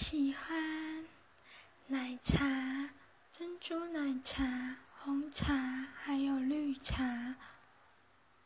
喜欢奶茶珍珠奶茶红茶还有绿茶。